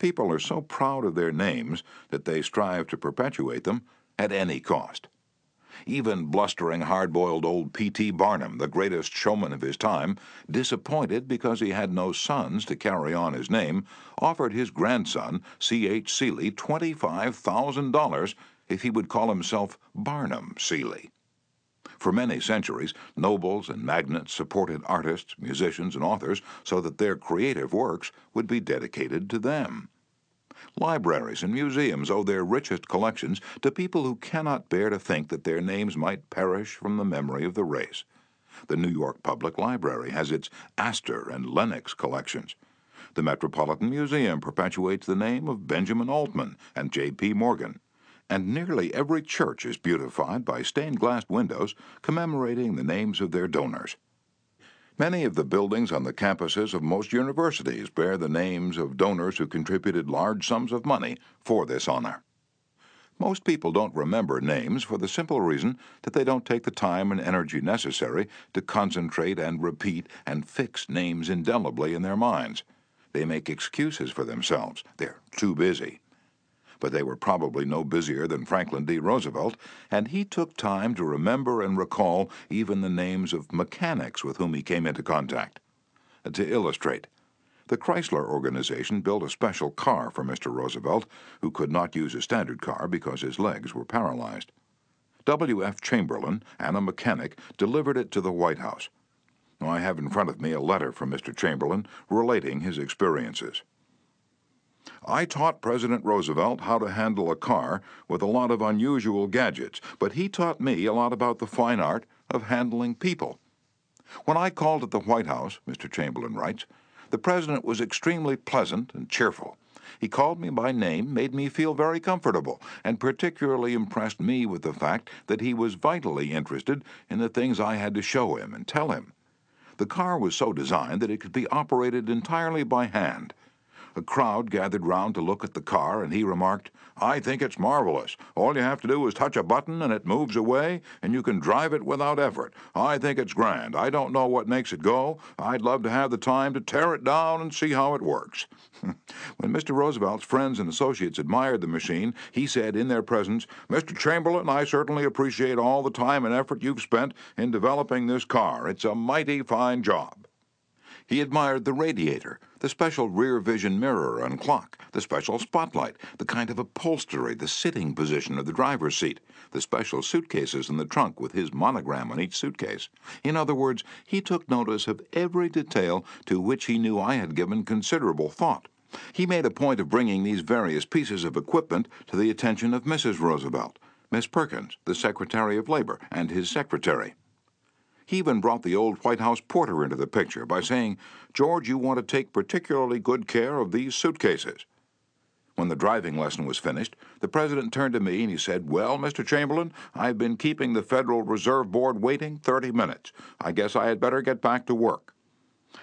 People are so proud of their names that they strive to perpetuate them at any cost. Even blustering, hard boiled old P.T. Barnum, the greatest showman of his time, disappointed because he had no sons to carry on his name, offered his grandson, C.H. Seeley, $25,000 if he would call himself Barnum Seeley. For many centuries, nobles and magnates supported artists, musicians, and authors so that their creative works would be dedicated to them. Libraries and museums owe their richest collections to people who cannot bear to think that their names might perish from the memory of the race. The New York Public Library has its Astor and Lenox collections. The Metropolitan Museum perpetuates the name of Benjamin Altman and J.P. Morgan and nearly every church is beautified by stained glass windows commemorating the names of their donors. Many of the buildings on the campuses of most universities bear the names of donors who contributed large sums of money for this honor. Most people don't remember names for the simple reason that they don't take the time and energy necessary to concentrate and repeat and fix names indelibly in their minds. They make excuses for themselves. They're too busy but they were probably no busier than Franklin D. Roosevelt, and he took time to remember and recall even the names of mechanics with whom he came into contact. To illustrate, the Chrysler organization built a special car for Mr. Roosevelt, who could not use a standard car because his legs were paralyzed. W.F. Chamberlain and a mechanic delivered it to the White House. I have in front of me a letter from Mr. Chamberlain relating his experiences. I taught President Roosevelt how to handle a car with a lot of unusual gadgets, but he taught me a lot about the fine art of handling people. When I called at the White House, Mr. Chamberlain writes, the President was extremely pleasant and cheerful. He called me by name, made me feel very comfortable, and particularly impressed me with the fact that he was vitally interested in the things I had to show him and tell him. The car was so designed that it could be operated entirely by hand, a crowd gathered round to look at the car, and he remarked, I think it's marvelous. All you have to do is touch a button and it moves away, and you can drive it without effort. I think it's grand. I don't know what makes it go. I'd love to have the time to tear it down and see how it works. when Mr. Roosevelt's friends and associates admired the machine, he said in their presence, Mr. Chamberlain, I certainly appreciate all the time and effort you've spent in developing this car. It's a mighty fine job. He admired the radiator, the special rear vision mirror and clock, the special spotlight, the kind of upholstery, the sitting position of the driver's seat, the special suitcases in the trunk with his monogram on each suitcase. In other words, he took notice of every detail to which he knew I had given considerable thought. He made a point of bringing these various pieces of equipment to the attention of Mrs. Roosevelt, Miss Perkins, the Secretary of Labor, and his secretary. He even brought the old White House porter into the picture by saying, George, you want to take particularly good care of these suitcases. When the driving lesson was finished, the president turned to me and he said, Well, Mr. Chamberlain, I've been keeping the Federal Reserve Board waiting 30 minutes. I guess I had better get back to work.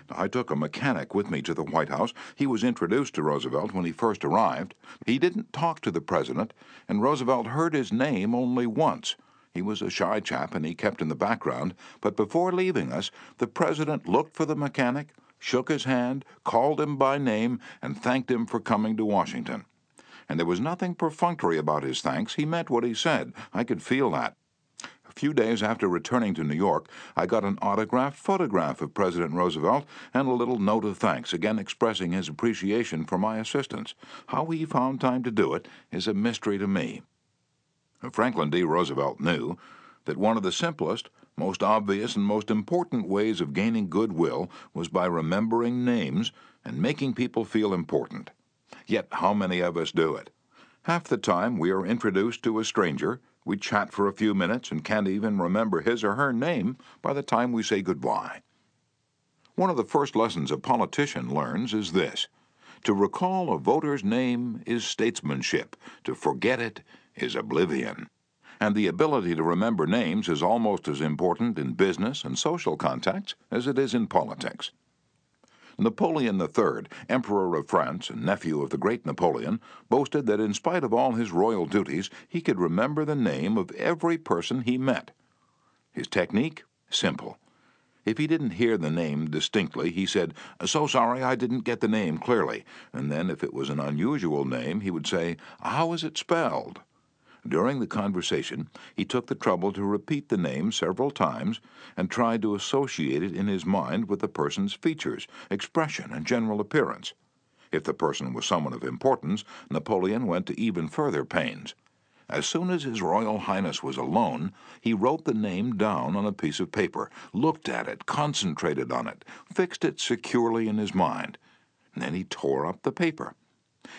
I took a mechanic with me to the White House. He was introduced to Roosevelt when he first arrived. He didn't talk to the president, and Roosevelt heard his name only once. He was a shy chap and he kept in the background, but before leaving us, the president looked for the mechanic, shook his hand, called him by name, and thanked him for coming to Washington. And there was nothing perfunctory about his thanks. He meant what he said. I could feel that. A few days after returning to New York, I got an autographed photograph of President Roosevelt and a little note of thanks, again expressing his appreciation for my assistance. How he found time to do it is a mystery to me. Franklin D. Roosevelt knew that one of the simplest, most obvious, and most important ways of gaining goodwill was by remembering names and making people feel important. Yet, how many of us do it? Half the time we are introduced to a stranger, we chat for a few minutes and can't even remember his or her name by the time we say goodbye. One of the first lessons a politician learns is this to recall a voter's name is statesmanship, to forget it is oblivion. And the ability to remember names is almost as important in business and social contacts as it is in politics. Napoleon III, Emperor of France and nephew of the great Napoleon, boasted that in spite of all his royal duties, he could remember the name of every person he met. His technique? Simple. If he didn't hear the name distinctly, he said, So sorry I didn't get the name clearly. And then, if it was an unusual name, he would say, How is it spelled? During the conversation, he took the trouble to repeat the name several times and tried to associate it in his mind with the person's features, expression, and general appearance. If the person was someone of importance, Napoleon went to even further pains. As soon as His Royal Highness was alone, he wrote the name down on a piece of paper, looked at it, concentrated on it, fixed it securely in his mind. Then he tore up the paper.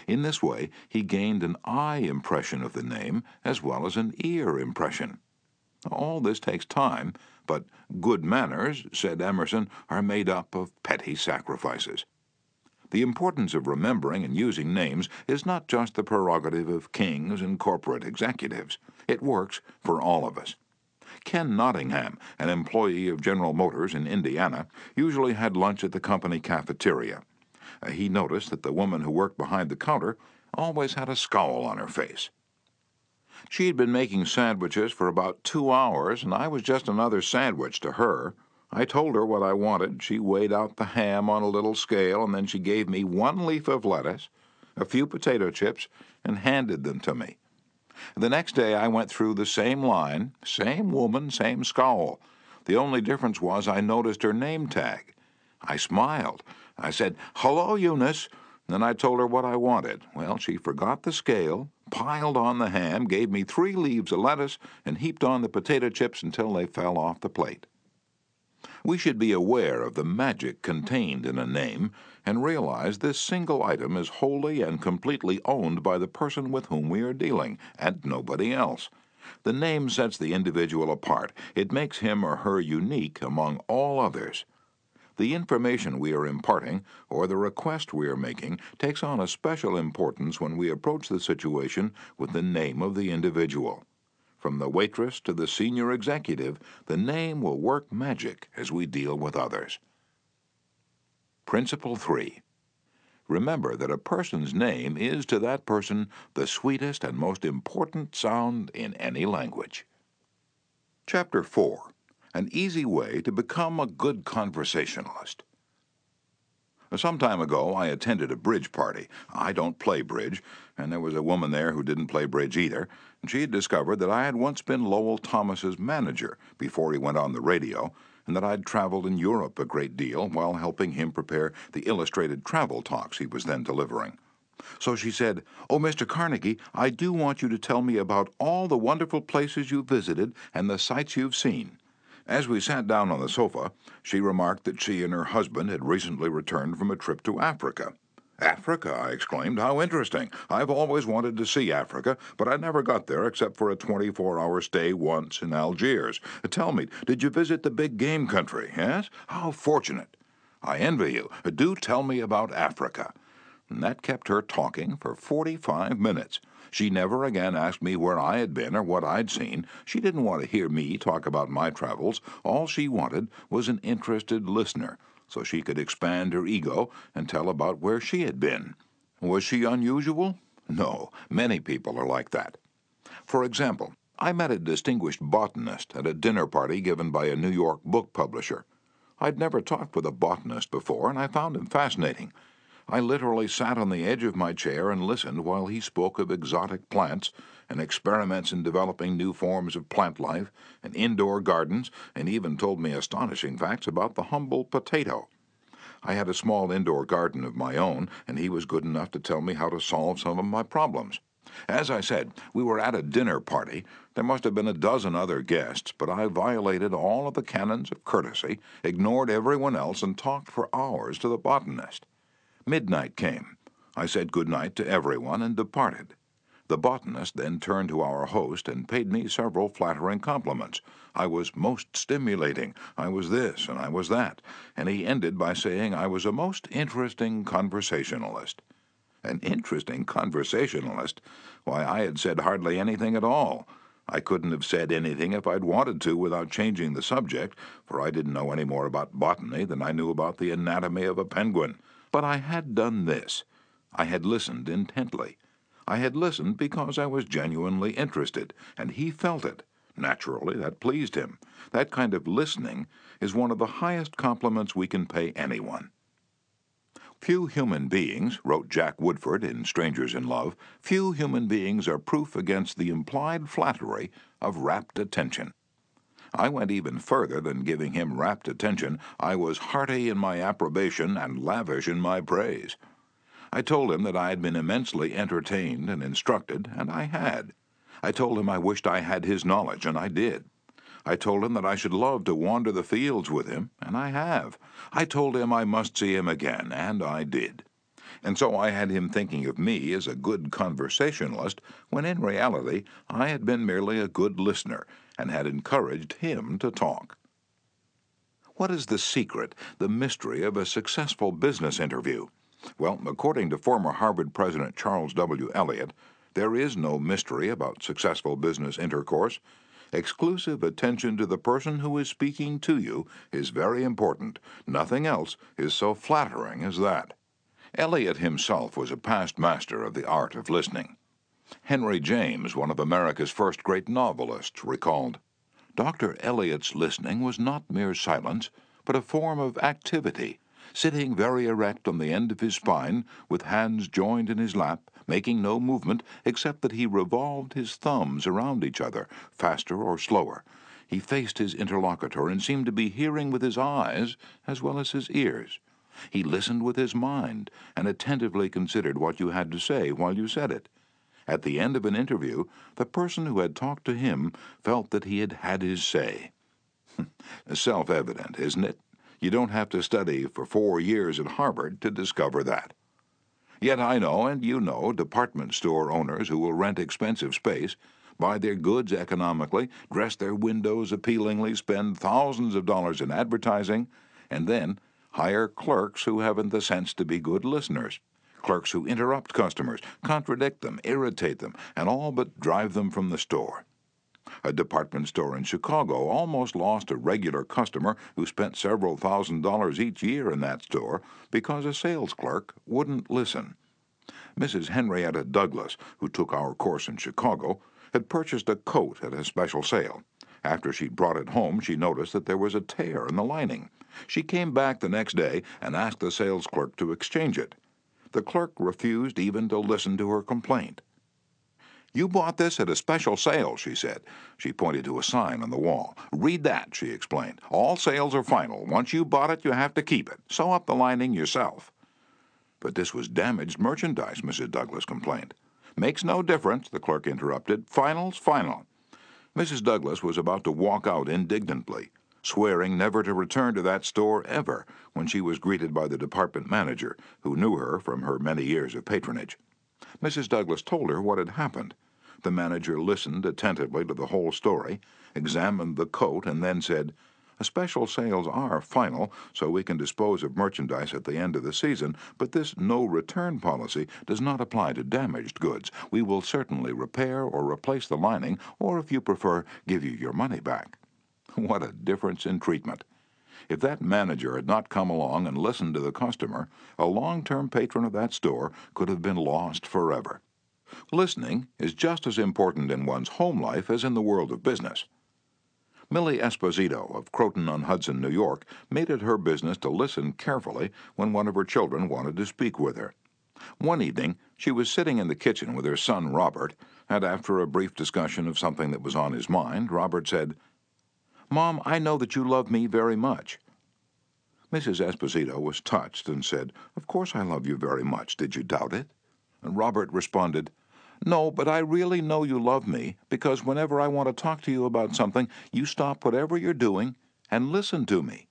In this way, he gained an eye impression of the name as well as an ear impression. All this takes time, but good manners, said Emerson, are made up of petty sacrifices. The importance of remembering and using names is not just the prerogative of kings and corporate executives. It works for all of us. Ken Nottingham, an employee of General Motors in Indiana, usually had lunch at the company cafeteria. Uh, he noticed that the woman who worked behind the counter always had a scowl on her face. She had been making sandwiches for about two hours, and I was just another sandwich to her. I told her what I wanted. She weighed out the ham on a little scale, and then she gave me one leaf of lettuce, a few potato chips, and handed them to me. The next day I went through the same line, same woman, same scowl. The only difference was I noticed her name tag. I smiled. I said, Hello, Eunice. Then I told her what I wanted. Well, she forgot the scale, piled on the ham, gave me three leaves of lettuce, and heaped on the potato chips until they fell off the plate. We should be aware of the magic contained in a name and realize this single item is wholly and completely owned by the person with whom we are dealing, and nobody else. The name sets the individual apart. It makes him or her unique among all others. The information we are imparting or the request we are making takes on a special importance when we approach the situation with the name of the individual. From the waitress to the senior executive, the name will work magic as we deal with others. Principle 3 Remember that a person's name is to that person the sweetest and most important sound in any language. Chapter 4 An Easy Way to Become a Good Conversationalist. Some time ago, I attended a bridge party. I don't play bridge, and there was a woman there who didn't play bridge either. And she had discovered that I had once been Lowell Thomas's manager before he went on the radio, and that I'd traveled in Europe a great deal while helping him prepare the illustrated travel talks he was then delivering. So she said, Oh, Mr. Carnegie, I do want you to tell me about all the wonderful places you've visited and the sights you've seen. As we sat down on the sofa, she remarked that she and her husband had recently returned from a trip to Africa. Africa, I exclaimed. How interesting. I've always wanted to see Africa, but I never got there except for a 24 hour stay once in Algiers. Tell me, did you visit the big game country, yes? How fortunate. I envy you. Do tell me about Africa. And that kept her talking for 45 minutes. She never again asked me where I had been or what I'd seen. She didn't want to hear me talk about my travels. All she wanted was an interested listener, so she could expand her ego and tell about where she had been. Was she unusual? No, many people are like that. For example, I met a distinguished botanist at a dinner party given by a New York book publisher. I'd never talked with a botanist before, and I found him fascinating. I literally sat on the edge of my chair and listened while he spoke of exotic plants and experiments in developing new forms of plant life and indoor gardens, and even told me astonishing facts about the humble potato. I had a small indoor garden of my own, and he was good enough to tell me how to solve some of my problems. As I said, we were at a dinner party. There must have been a dozen other guests, but I violated all of the canons of courtesy, ignored everyone else, and talked for hours to the botanist. Midnight came. I said good night to everyone and departed. The botanist then turned to our host and paid me several flattering compliments. I was most stimulating, I was this, and I was that, and he ended by saying I was a most interesting conversationalist. An interesting conversationalist? Why, I had said hardly anything at all. I couldn't have said anything if I'd wanted to without changing the subject, for I didn't know any more about botany than I knew about the anatomy of a penguin. But I had done this. I had listened intently. I had listened because I was genuinely interested, and he felt it. Naturally, that pleased him. That kind of listening is one of the highest compliments we can pay anyone. Few human beings, wrote Jack Woodford in Strangers in Love, few human beings are proof against the implied flattery of rapt attention. I went even further than giving him rapt attention. I was hearty in my approbation and lavish in my praise. I told him that I had been immensely entertained and instructed, and I had. I told him I wished I had his knowledge, and I did. I told him that I should love to wander the fields with him, and I have. I told him I must see him again, and I did. And so I had him thinking of me as a good conversationalist, when in reality I had been merely a good listener and had encouraged him to talk. What is the secret, the mystery of a successful business interview? Well, according to former Harvard President Charles W. Eliot, there is no mystery about successful business intercourse. Exclusive attention to the person who is speaking to you is very important. Nothing else is so flattering as that. Eliot himself was a past master of the art of listening. Henry James, one of America's first great novelists, recalled Dr. Eliot's listening was not mere silence, but a form of activity. Sitting very erect on the end of his spine, with hands joined in his lap, making no movement except that he revolved his thumbs around each other, faster or slower. He faced his interlocutor and seemed to be hearing with his eyes as well as his ears. He listened with his mind and attentively considered what you had to say while you said it. At the end of an interview, the person who had talked to him felt that he had had his say. Self evident, isn't it? You don't have to study for four years at Harvard to discover that. Yet I know, and you know, department store owners who will rent expensive space, buy their goods economically, dress their windows appealingly, spend thousands of dollars in advertising, and then hire clerks who haven't the sense to be good listeners. Clerks who interrupt customers, contradict them, irritate them, and all but drive them from the store. A department store in Chicago almost lost a regular customer who spent several thousand dollars each year in that store because a sales clerk wouldn't listen. Mrs. Henrietta Douglas, who took our course in Chicago, had purchased a coat at a special sale. After she'd brought it home, she noticed that there was a tear in the lining. She came back the next day and asked the sales clerk to exchange it. The clerk refused even to listen to her complaint. You bought this at a special sale, she said. She pointed to a sign on the wall. Read that, she explained. All sales are final. Once you bought it, you have to keep it. Sew up the lining yourself. But this was damaged merchandise, Mrs. Douglas complained. Makes no difference, the clerk interrupted. Final's final. Mrs. Douglas was about to walk out indignantly, swearing never to return to that store ever, when she was greeted by the department manager, who knew her from her many years of patronage. Mrs. Douglas told her what had happened. The manager listened attentively to the whole story, examined the coat, and then said, Special sales are final, so we can dispose of merchandise at the end of the season, but this no return policy does not apply to damaged goods. We will certainly repair or replace the lining, or if you prefer, give you your money back. What a difference in treatment! If that manager had not come along and listened to the customer, a long term patron of that store could have been lost forever. Listening is just as important in one's home life as in the world of business. Millie Esposito of Croton on Hudson, New York, made it her business to listen carefully when one of her children wanted to speak with her. One evening, she was sitting in the kitchen with her son Robert, and after a brief discussion of something that was on his mind, Robert said, Mom, I know that you love me very much. Mrs. Esposito was touched and said, Of course I love you very much. Did you doubt it? And Robert responded, No, but I really know you love me because whenever I want to talk to you about something, you stop whatever you're doing and listen to me.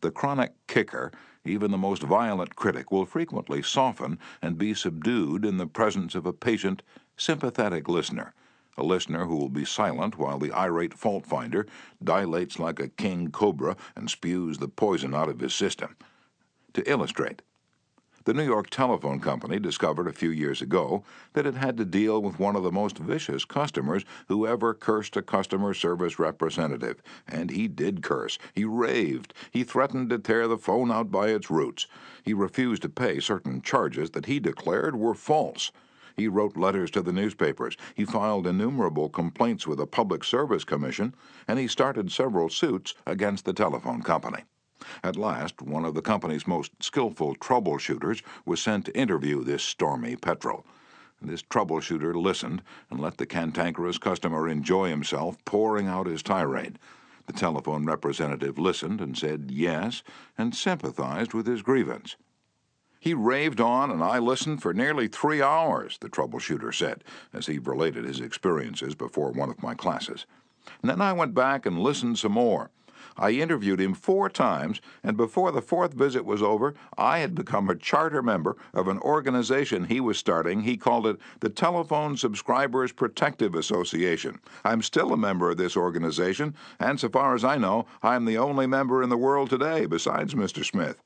The chronic kicker, even the most violent critic, will frequently soften and be subdued in the presence of a patient, sympathetic listener a listener who will be silent while the irate fault finder dilates like a king cobra and spews the poison out of his system. To illustrate, the New York Telephone Company discovered a few years ago that it had to deal with one of the most vicious customers who ever cursed a customer service representative. And he did curse. He raved. He threatened to tear the phone out by its roots. He refused to pay certain charges that he declared were false He wrote letters to the newspapers. He filed innumerable complaints with the Public Service Commission, and he started several suits against the telephone company. At last, one of the company's most skillful troubleshooters was sent to interview this stormy petrel. This troubleshooter listened and let the cantankerous customer enjoy himself pouring out his tirade. The telephone representative listened and said yes and sympathized with his grievance. He raved on, and I listened for nearly three hours, the troubleshooter said, as he related his experiences before one of my classes. And then I went back and listened some more. I interviewed him four times, and before the fourth visit was over, I had become a charter member of an organization he was starting. He called it the Telephone Subscribers Protective Association. I'm still a member of this organization, and so far as I know, I'm the only member in the world today besides Mr. Smith.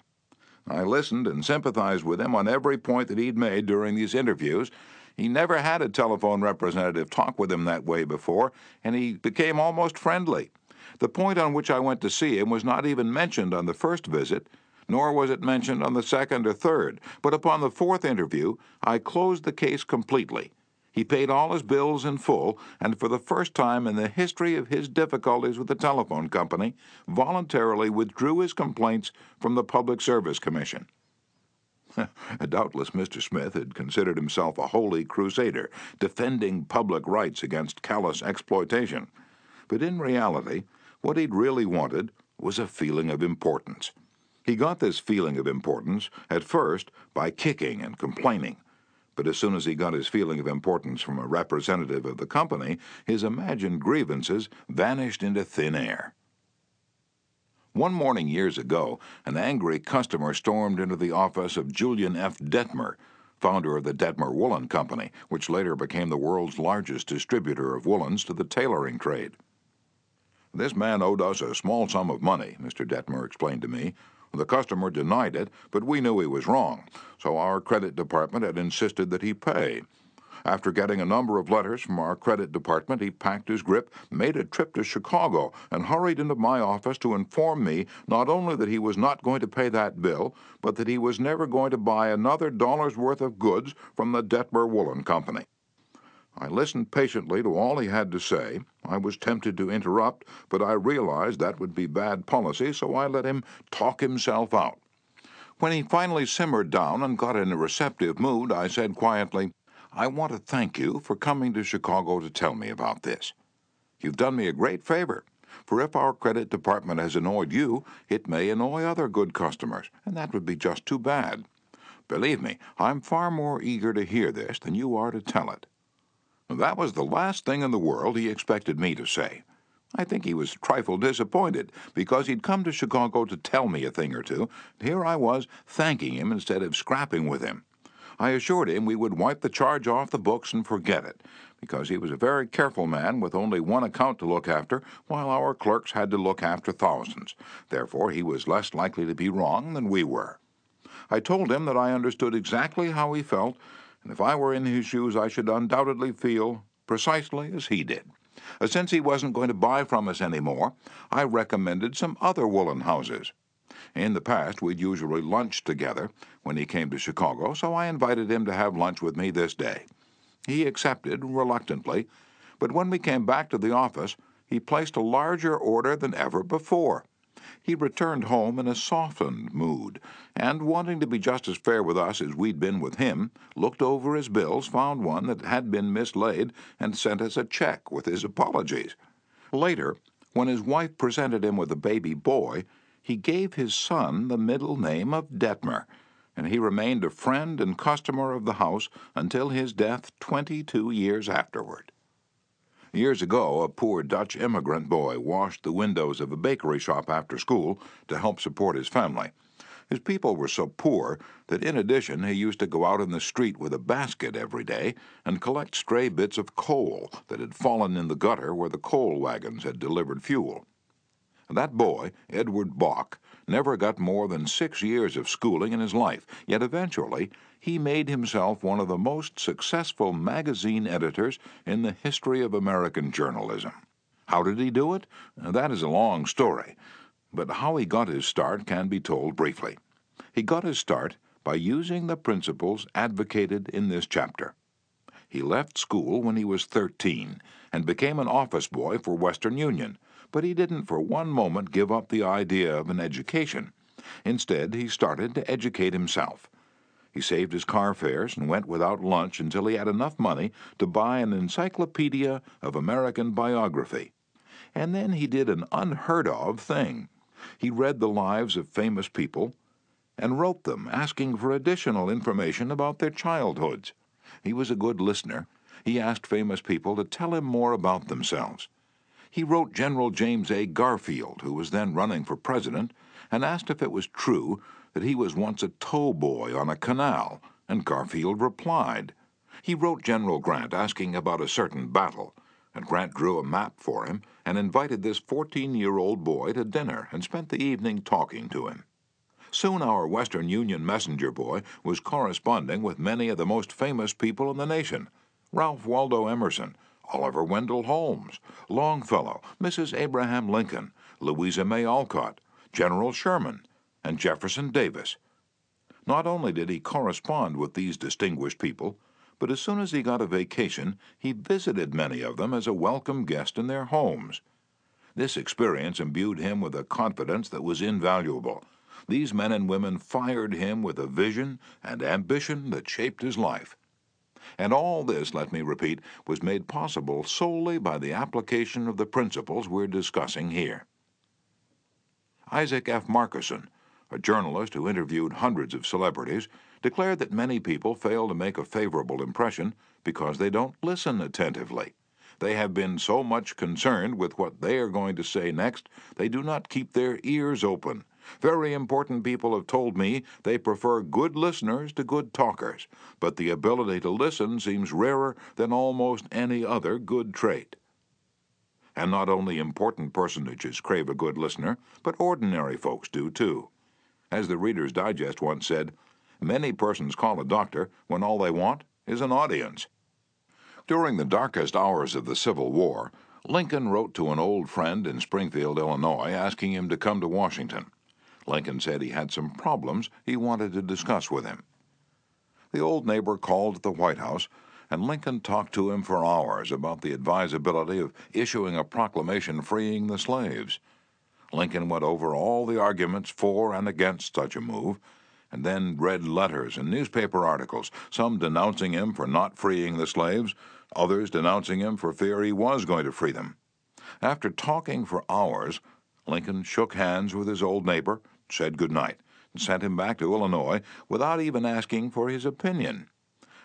I listened and sympathized with him on every point that he'd made during these interviews. He never had a telephone representative talk with him that way before, and he became almost friendly. The point on which I went to see him was not even mentioned on the first visit, nor was it mentioned on the second or third, but upon the fourth interview I closed the case completely. He paid all his bills in full, and for the first time in the history of his difficulties with the telephone company, voluntarily withdrew his complaints from the Public Service Commission. Doubtless Mr. Smith had considered himself a holy crusader, defending public rights against callous exploitation. But in reality, what he'd really wanted was a feeling of importance. He got this feeling of importance, at first, by kicking and complaining but as soon as he got his feeling of importance from a representative of the company, his imagined grievances vanished into thin air. One morning years ago, an angry customer stormed into the office of Julian F. Detmer, founder of the Detmer Woolen Company, which later became the world's largest distributor of woolens to the tailoring trade. This man owed us a small sum of money, Mr. Detmer explained to me, the customer denied it, but we knew he was wrong, so our credit department had insisted that he pay. After getting a number of letters from our credit department, he packed his grip, made a trip to Chicago, and hurried into my office to inform me not only that he was not going to pay that bill, but that he was never going to buy another dollar's worth of goods from the Detmer Woolen Company. I listened patiently to all he had to say. I was tempted to interrupt, but I realized that would be bad policy, so I let him talk himself out. When he finally simmered down and got in a receptive mood, I said quietly, I want to thank you for coming to Chicago to tell me about this. You've done me a great favor, for if our credit department has annoyed you, it may annoy other good customers, and that would be just too bad. Believe me, I'm far more eager to hear this than you are to tell it. That was the last thing in the world he expected me to say. I think he was a trifle disappointed because he'd come to Chicago to tell me a thing or two, and here I was thanking him instead of scrapping with him. I assured him we would wipe the charge off the books and forget it, because he was a very careful man with only one account to look after, while our clerks had to look after thousands. Therefore, he was less likely to be wrong than we were. I told him that I understood exactly how he felt and if I were in his shoes, I should undoubtedly feel precisely as he did. Uh, since he wasn't going to buy from us any more, I recommended some other woolen houses. In the past, we'd usually lunched together when he came to Chicago, so I invited him to have lunch with me this day. He accepted reluctantly, but when we came back to the office, he placed a larger order than ever before. He returned home in a softened mood, and, wanting to be just as fair with us as we'd been with him, looked over his bills, found one that had been mislaid, and sent us a check with his apologies. Later, when his wife presented him with a baby boy, he gave his son the middle name of Detmer, and he remained a friend and customer of the house until his death twenty two years afterward. Years ago, a poor Dutch immigrant boy washed the windows of a bakery shop after school to help support his family. His people were so poor that in addition he used to go out in the street with a basket every day and collect stray bits of coal that had fallen in the gutter where the coal wagons had delivered fuel. That boy, Edward Bok, never got more than six years of schooling in his life, yet eventually he made himself one of the most successful magazine editors in the history of American journalism. How did he do it? That is a long story, but how he got his start can be told briefly. He got his start by using the principles advocated in this chapter. He left school when he was 13 and became an office boy for Western Union, but he didn't for one moment give up the idea of an education. Instead, he started to educate himself. He saved his car fares and went without lunch until he had enough money to buy an encyclopedia of American biography. And then he did an unheard of thing. He read the lives of famous people and wrote them asking for additional information about their childhoods. He was a good listener. He asked famous people to tell him more about themselves. He wrote General James A. Garfield, who was then running for president, and asked if it was true that he was once a tow boy on a canal, and Garfield replied. He wrote General Grant asking about a certain battle, and Grant drew a map for him and invited this 14 year old boy to dinner and spent the evening talking to him. Soon our Western Union messenger boy was corresponding with many of the most famous people in the nation Ralph Waldo Emerson, Oliver Wendell Holmes, Longfellow, Mrs. Abraham Lincoln, Louisa May Alcott, General Sherman, and Jefferson Davis. Not only did he correspond with these distinguished people, but as soon as he got a vacation, he visited many of them as a welcome guest in their homes. This experience imbued him with a confidence that was invaluable. These men and women fired him with a vision and ambition that shaped his life. And all this, let me repeat, was made possible solely by the application of the principles we're discussing here. Isaac F. Marcosson, a journalist who interviewed hundreds of celebrities, declared that many people fail to make a favorable impression because they don't listen attentively. They have been so much concerned with what they are going to say next, they do not keep their ears open. Very important people have told me they prefer good listeners to good talkers, but the ability to listen seems rarer than almost any other good trait. And not only important personages crave a good listener, but ordinary folks do too. As the Reader's Digest once said, many persons call a doctor when all they want is an audience. During the darkest hours of the Civil War, Lincoln wrote to an old friend in Springfield, Illinois, asking him to come to Washington. Lincoln said he had some problems he wanted to discuss with him. The old neighbor called at the White House and Lincoln talked to him for hours about the advisability of issuing a proclamation freeing the slaves. Lincoln went over all the arguments for and against such a move, and then read letters and newspaper articles, some denouncing him for not freeing the slaves, others denouncing him for fear he was going to free them. After talking for hours, Lincoln shook hands with his old neighbor, said good night, and sent him back to Illinois without even asking for his opinion.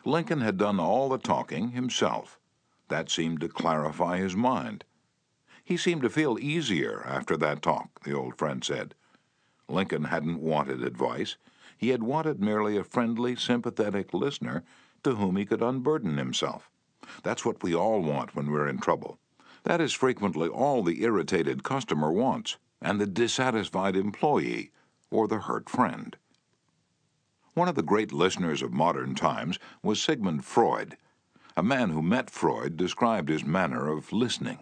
Lincoln had done all the talking himself. That seemed to clarify his mind. He seemed to feel easier after that talk, the old friend said. Lincoln hadn't wanted advice. He had wanted merely a friendly, sympathetic listener to whom he could unburden himself. That's what we all want when we're in trouble. That is frequently all the irritated customer wants, and the dissatisfied employee, or the hurt friend. One of the great listeners of modern times was Sigmund Freud. A man who met Freud described his manner of listening.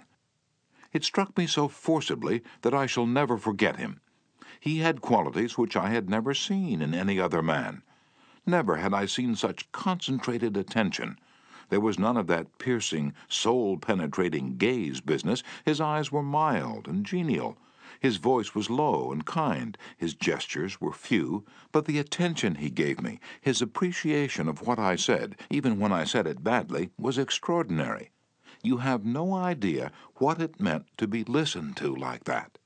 It struck me so forcibly that I shall never forget him. He had qualities which I had never seen in any other man. Never had I seen such concentrated attention. There was none of that piercing, soul penetrating gaze business. His eyes were mild and genial. His voice was low and kind, his gestures were few, but the attention he gave me, his appreciation of what I said, even when I said it badly, was extraordinary. You have no idea what it meant to be listened to like that.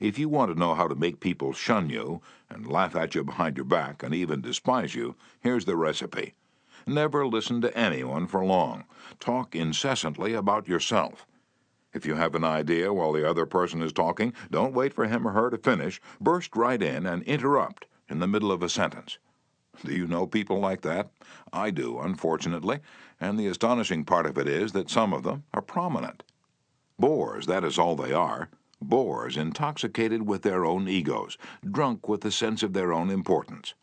If you want to know how to make people shun you and laugh at you behind your back and even despise you, here's the recipe. Never listen to anyone for long. Talk incessantly about yourself. If you have an idea while the other person is talking, don't wait for him or her to finish. Burst right in and interrupt in the middle of a sentence. Do you know people like that? I do, unfortunately, and the astonishing part of it is that some of them are prominent. Bores, that is all they are. Bores, intoxicated with their own egos, drunk with the sense of their own importance.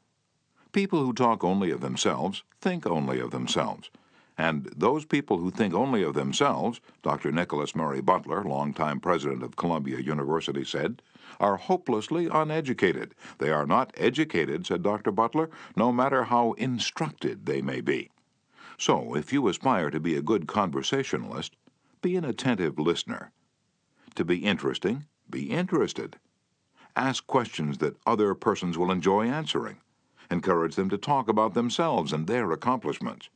People who talk only of themselves think only of themselves. And those people who think only of themselves, Dr. Nicholas Murray Butler, longtime president of Columbia University, said, are hopelessly uneducated. They are not educated, said Dr. Butler, no matter how instructed they may be. So, if you aspire to be a good conversationalist, be an attentive listener. To be interesting, be interested. Ask questions that other persons will enjoy answering. Encourage them to talk about themselves and their accomplishments.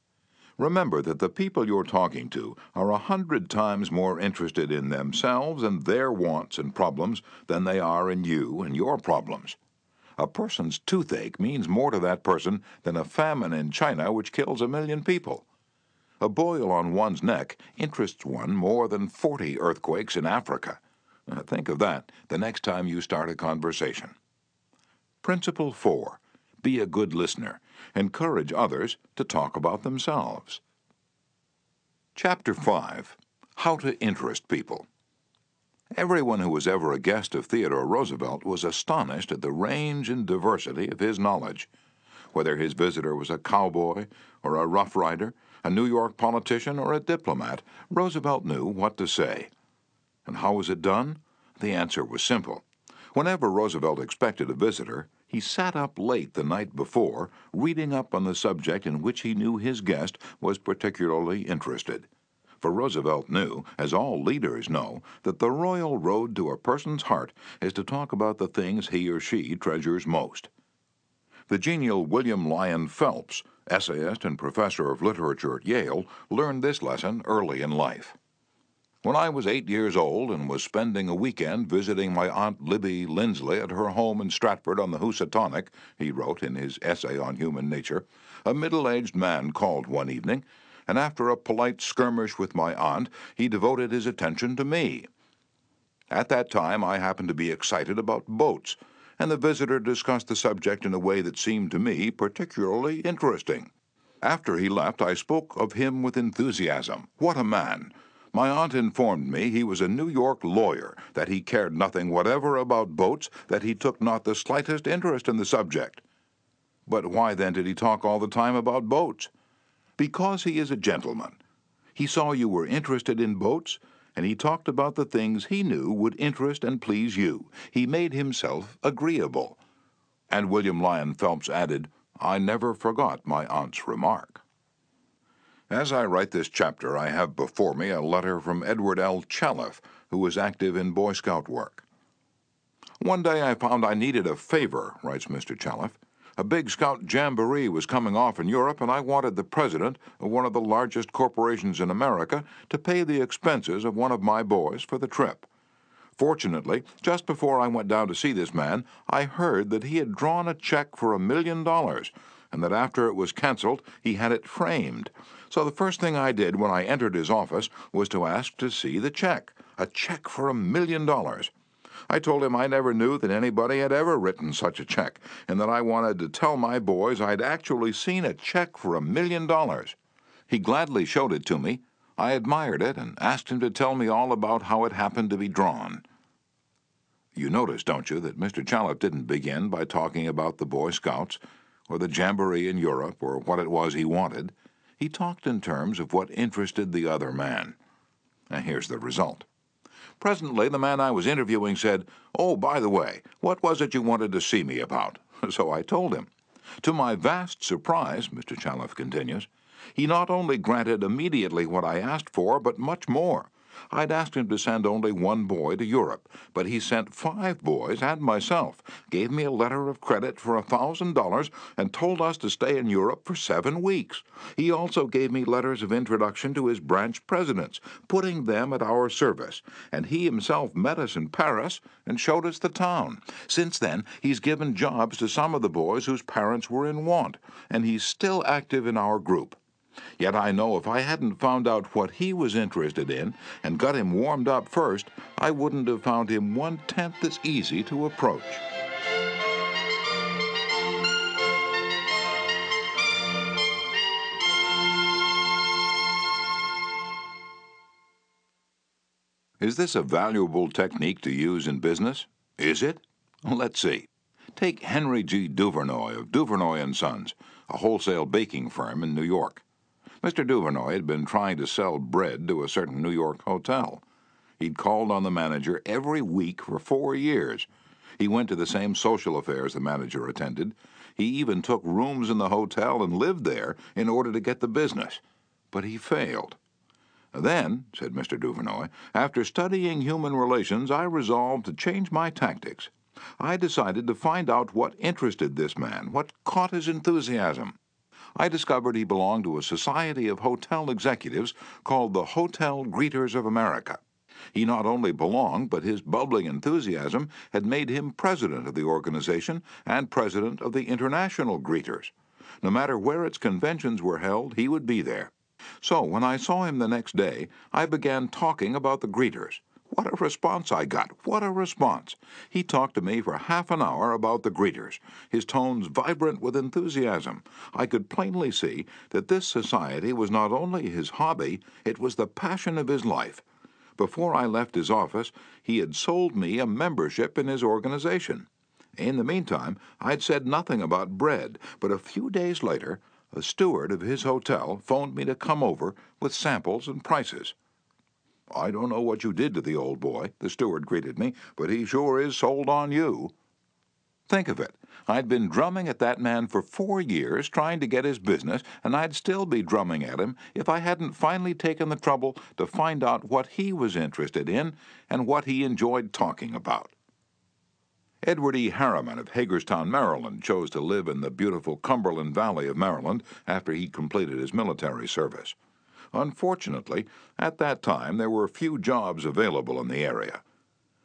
Remember that the people you're talking to are a hundred times more interested in themselves and their wants and problems than they are in you and your problems. A person's toothache means more to that person than a famine in China which kills a million people. A boil on one's neck interests one more than 40 earthquakes in Africa. Now, think of that the next time you start a conversation. Principle 4 Be a good listener. Encourage others to talk about themselves. Chapter 5 How to Interest People. Everyone who was ever a guest of Theodore Roosevelt was astonished at the range and diversity of his knowledge. Whether his visitor was a cowboy or a rough rider, a New York politician or a diplomat, Roosevelt knew what to say. And how was it done? The answer was simple. Whenever Roosevelt expected a visitor, he sat up late the night before, reading up on the subject in which he knew his guest was particularly interested. For Roosevelt knew, as all leaders know, that the royal road to a person's heart is to talk about the things he or she treasures most. The genial William Lyon Phelps, essayist and professor of literature at Yale, learned this lesson early in life. When I was eight years old and was spending a weekend visiting my Aunt Libby Lindsley at her home in Stratford on the Housatonic, he wrote in his essay on human nature, a middle aged man called one evening and after a polite skirmish with my aunt, he devoted his attention to me. At that time, I happened to be excited about boats, and the visitor discussed the subject in a way that seemed to me particularly interesting. After he left, I spoke of him with enthusiasm. What a man! My aunt informed me he was a New York lawyer, that he cared nothing whatever about boats, that he took not the slightest interest in the subject. But why then did he talk all the time about boats? because he is a gentleman. He saw you were interested in boats, and he talked about the things he knew would interest and please you. He made himself agreeable. And William Lyon Phelps added, I never forgot my aunt's remark. As I write this chapter, I have before me a letter from Edward L. Chalif, who was active in Boy Scout work. One day I found I needed a favor, writes Mr. Chalif. A big scout jamboree was coming off in Europe, and I wanted the president of one of the largest corporations in America to pay the expenses of one of my boys for the trip. Fortunately, just before I went down to see this man, I heard that he had drawn a check for a million dollars, and that after it was canceled, he had it framed. So the first thing I did when I entered his office was to ask to see the check. A check for a million dollars. I told him I never knew that anybody had ever written such a check, and that I wanted to tell my boys I'd actually seen a check for a million dollars. He gladly showed it to me. I admired it and asked him to tell me all about how it happened to be drawn. You notice, don't you, that Mr. Chalif didn't begin by talking about the Boy Scouts, or the jamboree in Europe, or what it was he wanted. He talked in terms of what interested the other man. And here's the result. Presently, the man I was interviewing said, Oh, by the way, what was it you wanted to see me about? So I told him. To my vast surprise, Mr. Chalif continues, he not only granted immediately what I asked for, but much more. I'd asked him to send only one boy to Europe, but he sent five boys and myself, gave me a letter of credit for a thousand dollars, and told us to stay in Europe for seven weeks. He also gave me letters of introduction to his branch presidents, putting them at our service, and he himself met us in Paris and showed us the town. Since then, he's given jobs to some of the boys whose parents were in want, and he's still active in our group. Yet I know if I hadn't found out what he was interested in and got him warmed up first, I wouldn't have found him one tenth as easy to approach. Is this a valuable technique to use in business? Is it? Let's see. Take Henry G. Duvernoy of Duvernoy and Sons, a wholesale baking firm in New York. Mr. Duvernoy had been trying to sell bread to a certain New York hotel. He'd called on the manager every week for four years. He went to the same social affairs the manager attended. He even took rooms in the hotel and lived there in order to get the business. But he failed. Then, said Mr. Duvernoy, after studying human relations, I resolved to change my tactics. I decided to find out what interested this man, what caught his enthusiasm. I discovered he belonged to a society of hotel executives called the Hotel Greeters of America. He not only belonged, but his bubbling enthusiasm had made him president of the organization and president of the International Greeters. No matter where its conventions were held, he would be there. So when I saw him the next day, I began talking about the greeters. What a response I got! What a response! He talked to me for half an hour about the greeters, his tones vibrant with enthusiasm. I could plainly see that this society was not only his hobby, it was the passion of his life. Before I left his office, he had sold me a membership in his organization. In the meantime, I'd said nothing about bread, but a few days later, a steward of his hotel phoned me to come over with samples and prices. I don't know what you did to the old boy, the steward greeted me, but he sure is sold on you. Think of it. I'd been drumming at that man for four years, trying to get his business, and I'd still be drumming at him if I hadn't finally taken the trouble to find out what he was interested in and what he enjoyed talking about. Edward E. Harriman of Hagerstown, Maryland, chose to live in the beautiful Cumberland Valley of Maryland after he completed his military service. Unfortunately, at that time there were few jobs available in the area.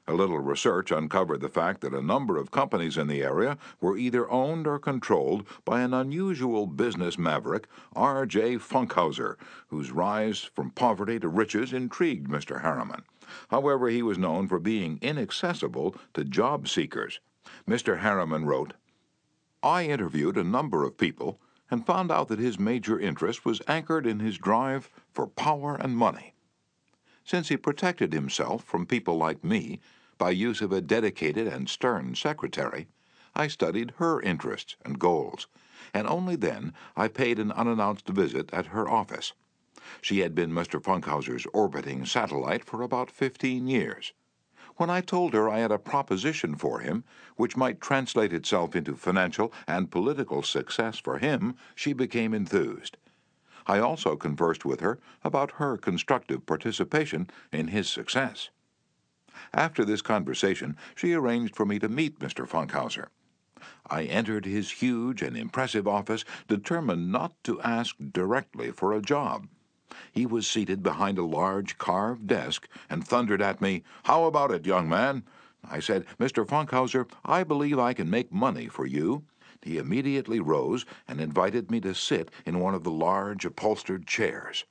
A little research uncovered the fact that a number of companies in the area were either owned or controlled by an unusual business maverick, R.J. Funkhouser, whose rise from poverty to riches intrigued Mr. Harriman. However, he was known for being inaccessible to job seekers. Mr. Harriman wrote, I interviewed a number of people and found out that his major interest was anchored in his drive for power and money. Since he protected himself from people like me by use of a dedicated and stern secretary, I studied her interests and goals, and only then I paid an unannounced visit at her office. She had been Mr. Funkhouser's orbiting satellite for about 15 years. When I told her I had a proposition for him, which might translate itself into financial and political success for him, she became enthused. I also conversed with her about her constructive participation in his success. After this conversation, she arranged for me to meet Mr. Funkhouser. I entered his huge and impressive office determined not to ask directly for a job. He was seated behind a large carved desk and thundered at me, How about it, young man? I said, Mr. Funkhouser, I believe I can make money for you. He immediately rose and invited me to sit in one of the large upholstered chairs.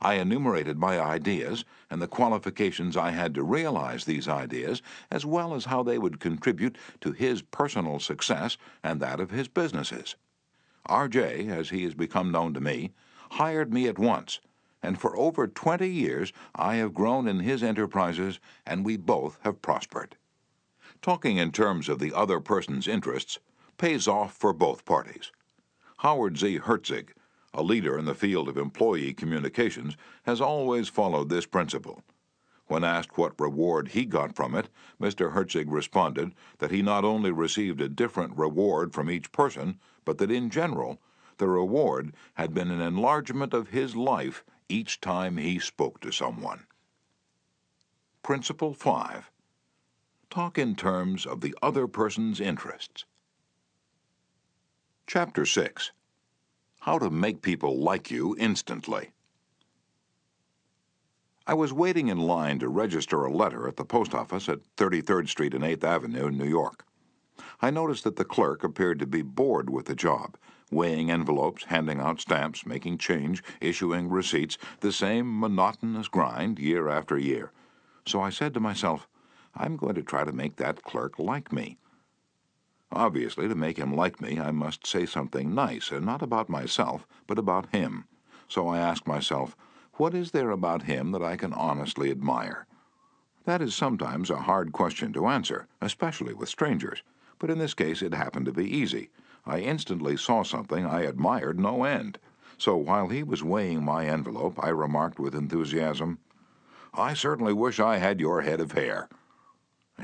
I enumerated my ideas and the qualifications I had to realize these ideas, as well as how they would contribute to his personal success and that of his businesses. R.J., as he has become known to me, hired me at once, and for over 20 years I have grown in his enterprises, and we both have prospered. Talking in terms of the other person's interests, pays off for both parties. Howard Z. Herzig, a leader in the field of employee communications, has always followed this principle. When asked what reward he got from it, Mr. Herzig responded that he not only received a different reward from each person, but that in general, the reward had been an enlargement of his life each time he spoke to someone. Principle 5 Talk in terms of the other person's interests. Chapter 6 How to Make People Like You Instantly. I was waiting in line to register a letter at the post office at 33rd Street and 8th Avenue, New York. I noticed that the clerk appeared to be bored with the job, weighing envelopes, handing out stamps, making change, issuing receipts, the same monotonous grind year after year. So I said to myself, I'm going to try to make that clerk like me. Obviously, to make him like me, I must say something nice, and not about myself, but about him. So I asked myself, what is there about him that I can honestly admire? That is sometimes a hard question to answer, especially with strangers, but in this case it happened to be easy. I instantly saw something I admired no end. So while he was weighing my envelope, I remarked with enthusiasm, I certainly wish I had your head of hair.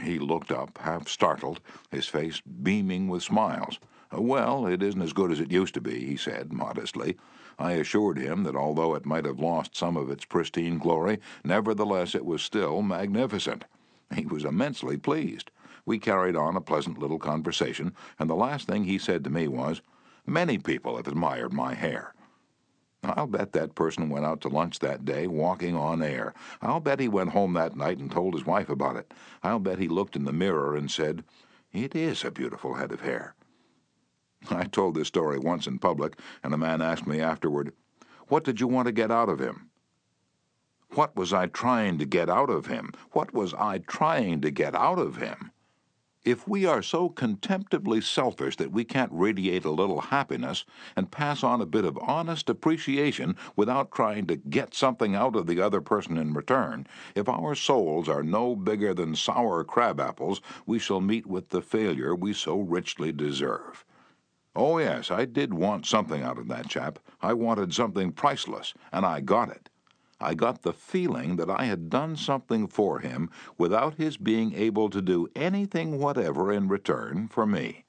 He looked up, half startled, his face beaming with smiles. Well, it isn't as good as it used to be, he said modestly. I assured him that although it might have lost some of its pristine glory, nevertheless it was still magnificent. He was immensely pleased. We carried on a pleasant little conversation, and the last thing he said to me was, Many people have admired my hair. I'll bet that person went out to lunch that day walking on air. I'll bet he went home that night and told his wife about it. I'll bet he looked in the mirror and said, It is a beautiful head of hair. I told this story once in public, and a man asked me afterward, What did you want to get out of him? What was I trying to get out of him? What was I trying to get out of him? If we are so contemptibly selfish that we can't radiate a little happiness and pass on a bit of honest appreciation without trying to get something out of the other person in return, if our souls are no bigger than sour crab apples, we shall meet with the failure we so richly deserve. Oh, yes, I did want something out of that chap. I wanted something priceless, and I got it. I got the feeling that I had done something for him without his being able to do anything whatever in return for me.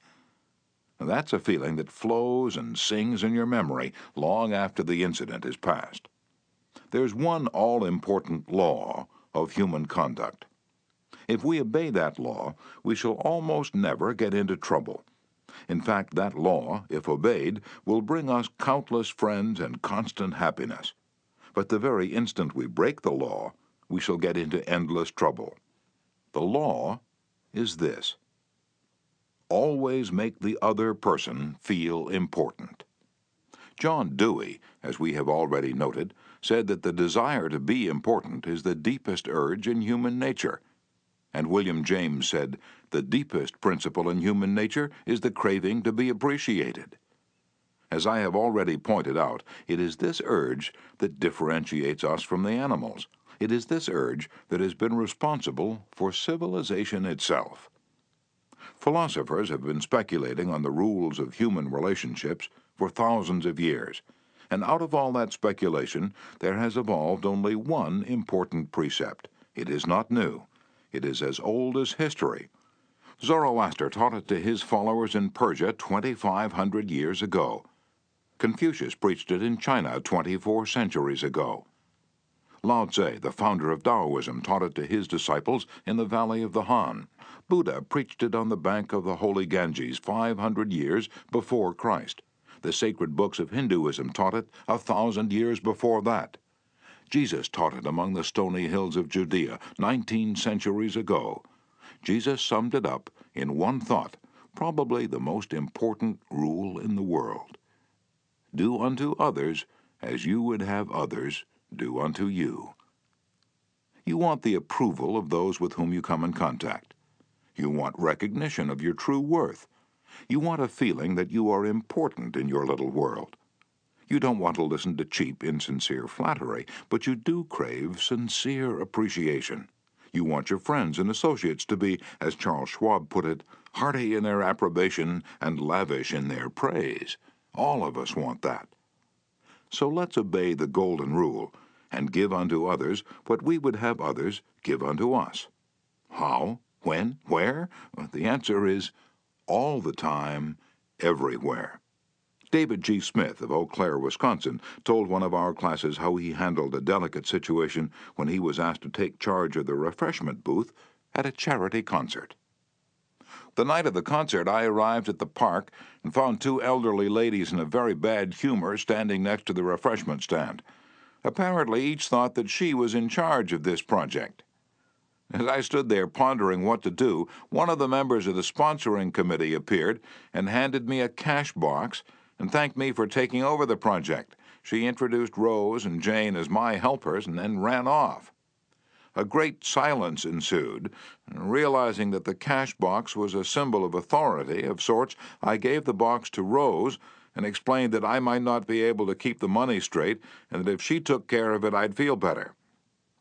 That's a feeling that flows and sings in your memory long after the incident is past. There's one all important law of human conduct. If we obey that law, we shall almost never get into trouble. In fact, that law, if obeyed, will bring us countless friends and constant happiness. But the very instant we break the law, we shall get into endless trouble. The law is this always make the other person feel important. John Dewey, as we have already noted, said that the desire to be important is the deepest urge in human nature and William James said, The deepest principle in human nature is the craving to be appreciated. As I have already pointed out, it is this urge that differentiates us from the animals. It is this urge that has been responsible for civilization itself. Philosophers have been speculating on the rules of human relationships for thousands of years, and out of all that speculation there has evolved only one important precept. It is not new. It is as old as history. Zoroaster taught it to his followers in Persia 2,500 years ago. Confucius preached it in China 24 centuries ago. Lao Tse, the founder of Taoism, taught it to his disciples in the valley of the Han. Buddha preached it on the bank of the holy Ganges 500 years before Christ. The sacred books of Hinduism taught it a thousand years before that. Jesus taught it among the stony hills of Judea 19 centuries ago. Jesus summed it up in one thought, probably the most important rule in the world Do unto others as you would have others do unto you. You want the approval of those with whom you come in contact. You want recognition of your true worth. You want a feeling that you are important in your little world. You don't want to listen to cheap, insincere flattery, but you do crave sincere appreciation. You want your friends and associates to be, as Charles Schwab put it, hearty in their approbation and lavish in their praise. All of us want that. So let's obey the golden rule and give unto others what we would have others give unto us. How? When? Where? The answer is all the time, everywhere. David G. Smith of Eau Claire, Wisconsin, told one of our classes how he handled a delicate situation when he was asked to take charge of the refreshment booth at a charity concert. The night of the concert, I arrived at the park and found two elderly ladies in a very bad humor standing next to the refreshment stand. Apparently, each thought that she was in charge of this project. As I stood there pondering what to do, one of the members of the sponsoring committee appeared and handed me a cash box and thanked me for taking over the project. She introduced Rose and Jane as my helpers and then ran off. A great silence ensued. Realizing that the cash box was a symbol of authority of sorts, I gave the box to Rose and explained that I might not be able to keep the money straight and that if she took care of it, I'd feel better.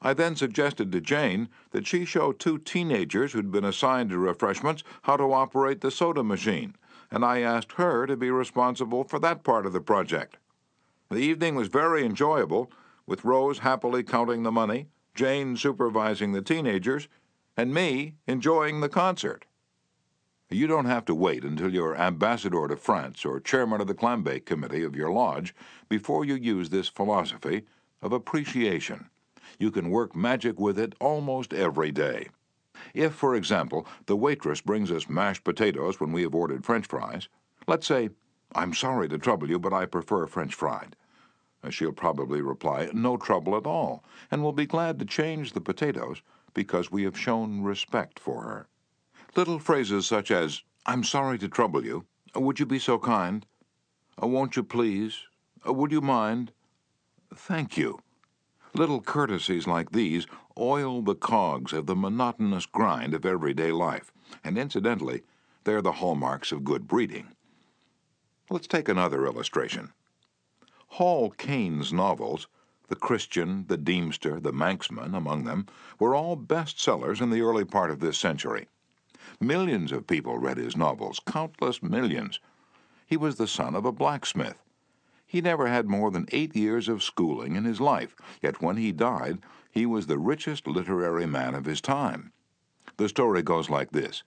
I then suggested to Jane that she show two teenagers who'd been assigned to refreshments how to operate the soda machine and I asked her to be responsible for that part of the project. The evening was very enjoyable, with Rose happily counting the money, Jane supervising the teenagers, and me enjoying the concert. You don't have to wait until you're ambassador to France or chairman of the clambake committee of your lodge before you use this philosophy of appreciation. You can work magic with it almost every day. If, for example, the waitress brings us mashed potatoes when we have ordered french fries, let's say, I'm sorry to trouble you, but I prefer french fried. Uh, she'll probably reply, No trouble at all, and will be glad to change the potatoes because we have shown respect for her. Little phrases such as, I'm sorry to trouble you, uh, would you be so kind? Uh, won't you please? Would you mind? Thank you. Little courtesies like these oil the cogs of the monotonous grind of everyday life, and incidentally, they're the hallmarks of good breeding. Let's take another illustration. Hall Caine's novels, The Christian, The Deemster, The Manxman among them, were all bestsellers in the early part of this century. Millions of people read his novels, countless millions. He was the son of a blacksmith. He never had more than eight years of schooling in his life, yet when he died, he was the richest literary man of his time. The story goes like this.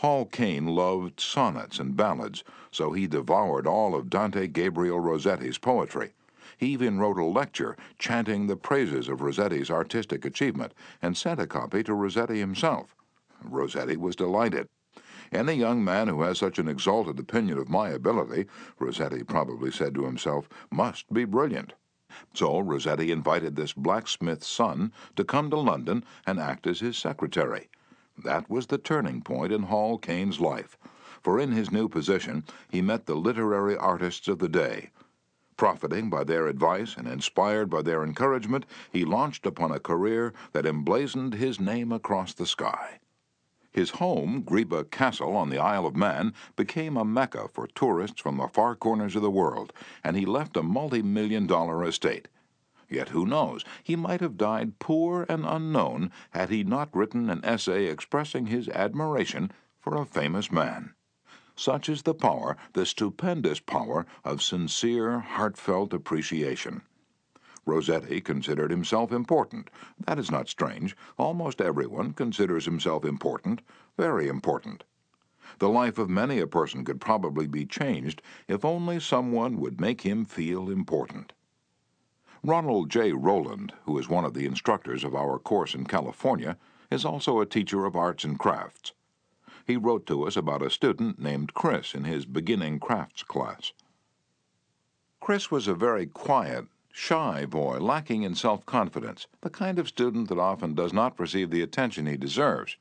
Hall Caine loved sonnets and ballads, so he devoured all of Dante Gabriel Rossetti's poetry. He even wrote a lecture chanting the praises of Rossetti's artistic achievement and sent a copy to Rossetti himself. Rossetti was delighted. Any young man who has such an exalted opinion of my ability, Rossetti probably said to himself, must be brilliant. So Rossetti invited this blacksmith's son to come to London and act as his secretary. That was the turning point in Hall Caine's life, for in his new position he met the literary artists of the day. Profiting by their advice and inspired by their encouragement, he launched upon a career that emblazoned his name across the sky. His home, Greeba Castle on the Isle of Man, became a mecca for tourists from the far corners of the world, and he left a multi million dollar estate. Yet who knows, he might have died poor and unknown had he not written an essay expressing his admiration for a famous man. Such is the power, the stupendous power, of sincere, heartfelt appreciation. Rossetti considered himself important. That is not strange. Almost everyone considers himself important, very important. The life of many a person could probably be changed if only someone would make him feel important. Ronald J. Rowland, who is one of the instructors of our course in California, is also a teacher of arts and crafts. He wrote to us about a student named Chris in his beginning crafts class. Chris was a very quiet, shy boy, lacking in self confidence, the kind of student that often does not receive the attention he deserves.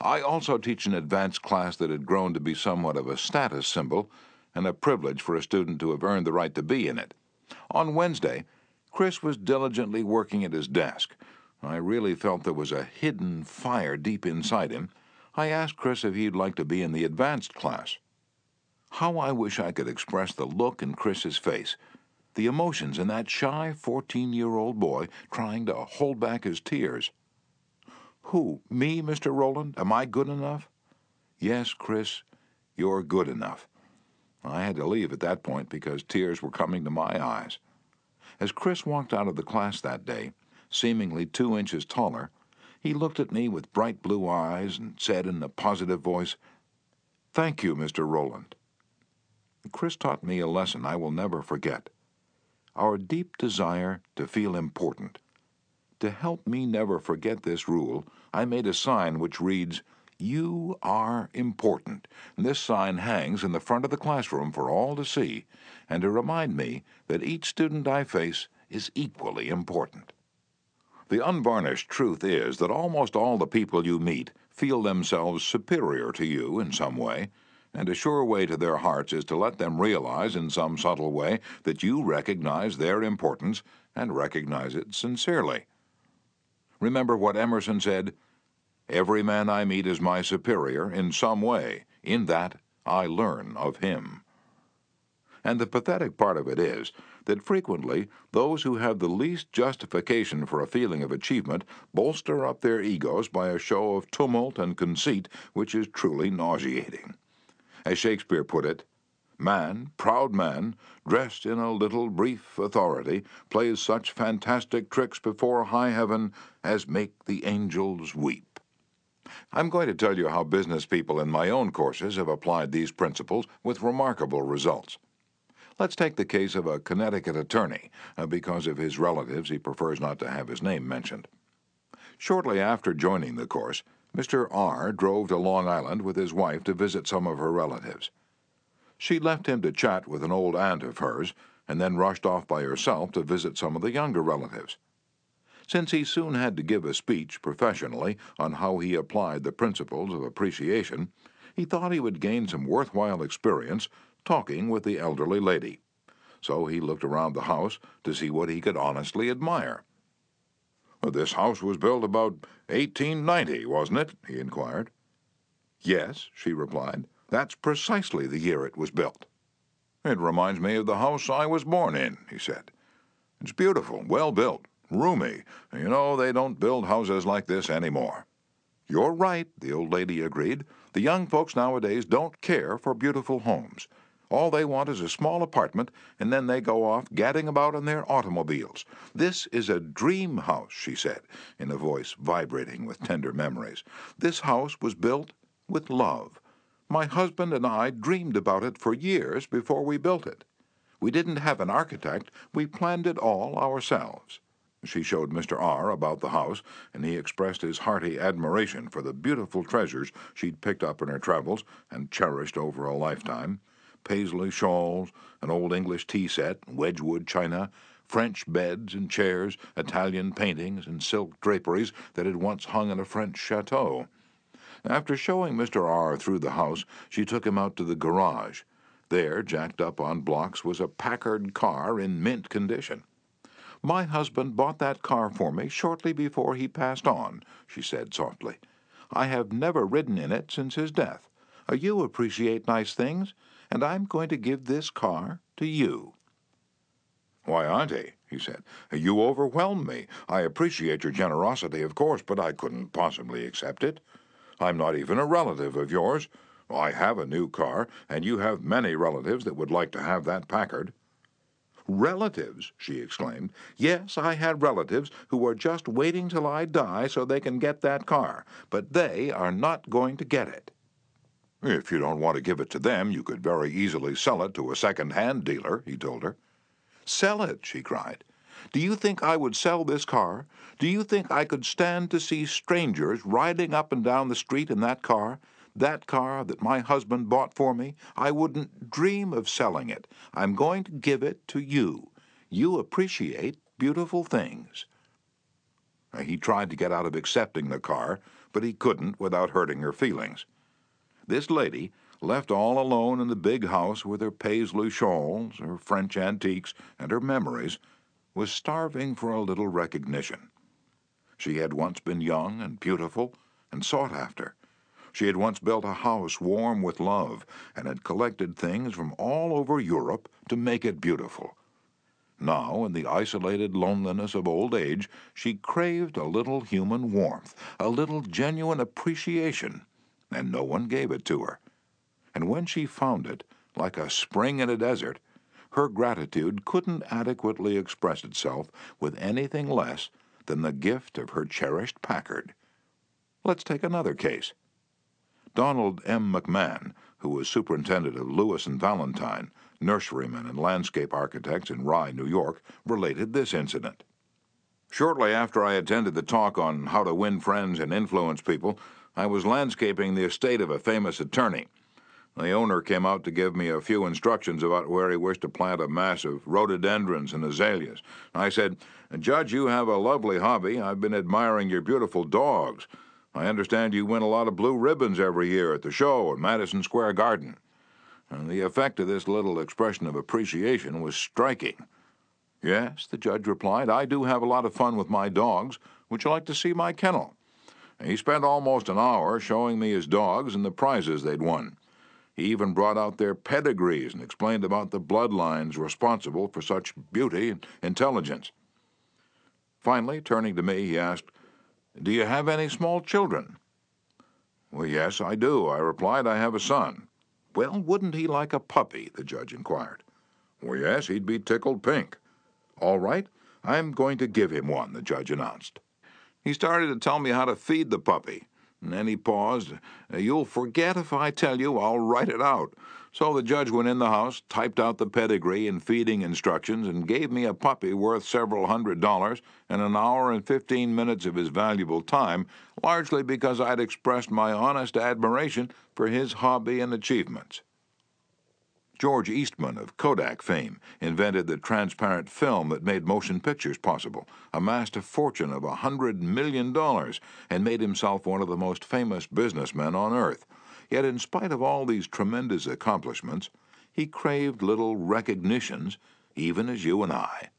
I also teach an advanced class that had grown to be somewhat of a status symbol and a privilege for a student to have earned the right to be in it. On Wednesday, Chris was diligently working at his desk. I really felt there was a hidden fire deep inside him. I asked Chris if he'd like to be in the advanced class. How I wish I could express the look in Chris's face the emotions in that shy 14 year old boy trying to hold back his tears. Who, me, Mr. Rowland? Am I good enough? Yes, Chris, you're good enough. I had to leave at that point because tears were coming to my eyes. As Chris walked out of the class that day, seemingly two inches taller, he looked at me with bright blue eyes and said in a positive voice, Thank you, Mr. Rowland. Chris taught me a lesson I will never forget our deep desire to feel important. To help me never forget this rule, I made a sign which reads, You are important. This sign hangs in the front of the classroom for all to see, and to remind me that each student I face is equally important. The unvarnished truth is that almost all the people you meet feel themselves superior to you in some way and a sure way to their hearts is to let them realize in some subtle way that you recognize their importance and recognize it sincerely. Remember what Emerson said Every man I meet is my superior in some way, in that I learn of him. And the pathetic part of it is that frequently those who have the least justification for a feeling of achievement bolster up their egos by a show of tumult and conceit which is truly nauseating. As Shakespeare put it, man, proud man, dressed in a little brief authority, plays such fantastic tricks before high heaven as make the angels weep. I'm going to tell you how business people in my own courses have applied these principles with remarkable results. Let's take the case of a Connecticut attorney. Uh, because of his relatives, he prefers not to have his name mentioned. Shortly after joining the course, Mr. R. drove to Long Island with his wife to visit some of her relatives. She left him to chat with an old aunt of hers and then rushed off by herself to visit some of the younger relatives. Since he soon had to give a speech professionally on how he applied the principles of appreciation, he thought he would gain some worthwhile experience talking with the elderly lady. So he looked around the house to see what he could honestly admire. This house was built about 1890, wasn't it? he inquired. Yes, she replied. That's precisely the year it was built. It reminds me of the house I was born in, he said. It's beautiful, well built, roomy. You know, they don't build houses like this anymore. You're right, the old lady agreed. The young folks nowadays don't care for beautiful homes. All they want is a small apartment, and then they go off gadding about in their automobiles. This is a dream house, she said, in a voice vibrating with tender memories. This house was built with love. My husband and I dreamed about it for years before we built it. We didn't have an architect, we planned it all ourselves. She showed Mr. R. about the house, and he expressed his hearty admiration for the beautiful treasures she'd picked up in her travels and cherished over a lifetime paisley shawls, an old English tea set, Wedgwood china, French beds and chairs, Italian paintings, and silk draperies that had once hung in a French chateau. After showing Mr. R. through the house, she took him out to the garage. There, jacked up on blocks, was a Packard car in mint condition. My husband bought that car for me shortly before he passed on, she said softly. I have never ridden in it since his death. Uh, you appreciate nice things, and I'm going to give this car to you. Why, Auntie, he said, uh, you overwhelm me. I appreciate your generosity, of course, but I couldn't possibly accept it. I'm not even a relative of yours. I have a new car, and you have many relatives that would like to have that Packard. Relatives, she exclaimed. Yes, I had relatives who are just waiting till I die so they can get that car, but they are not going to get it. If you don't want to give it to them, you could very easily sell it to a second-hand dealer, he told her. Sell it, she cried. Do you think I would sell this car? Do you think I could stand to see strangers riding up and down the street in that car? That car that my husband bought for me? I wouldn't dream of selling it. I'm going to give it to you. You appreciate beautiful things. He tried to get out of accepting the car, but he couldn't without hurting her feelings. This lady, left all alone in the big house with her paisley shawls, her French antiques, and her memories, was starving for a little recognition. She had once been young and beautiful and sought after. She had once built a house warm with love and had collected things from all over Europe to make it beautiful. Now, in the isolated loneliness of old age, she craved a little human warmth, a little genuine appreciation, and no one gave it to her. And when she found it, like a spring in a desert, her gratitude couldn't adequately express itself with anything less than the gift of her cherished Packard. Let's take another case. Donald M. McMahon, who was superintendent of Lewis and Valentine, nurserymen and landscape architects in Rye, New York, related this incident. Shortly after I attended the talk on how to win friends and influence people, I was landscaping the estate of a famous attorney. The owner came out to give me a few instructions about where he wished to plant a mass of rhododendrons and azaleas. I said, Judge, you have a lovely hobby. I've been admiring your beautiful dogs. I understand you win a lot of blue ribbons every year at the show at Madison Square Garden. And the effect of this little expression of appreciation was striking. Yes, the judge replied, I do have a lot of fun with my dogs. Would you like to see my kennel? He spent almost an hour showing me his dogs and the prizes they'd won. He even brought out their pedigrees and explained about the bloodlines responsible for such beauty and intelligence. Finally, turning to me, he asked, Do you have any small children? Well, yes, I do, I replied. I have a son. Well, wouldn't he like a puppy? the judge inquired. Well, yes, he'd be tickled pink. All right, I'm going to give him one, the judge announced. He started to tell me how to feed the puppy. And then he paused. You'll forget if I tell you, I'll write it out. So the judge went in the house, typed out the pedigree and feeding instructions, and gave me a puppy worth several hundred dollars and an hour and fifteen minutes of his valuable time, largely because I'd expressed my honest admiration for his hobby and achievements. George Eastman of Kodak fame invented the transparent film that made motion pictures possible, amassed a fortune of a hundred million dollars, and made himself one of the most famous businessmen on earth. Yet, in spite of all these tremendous accomplishments, he craved little recognitions, even as you and I.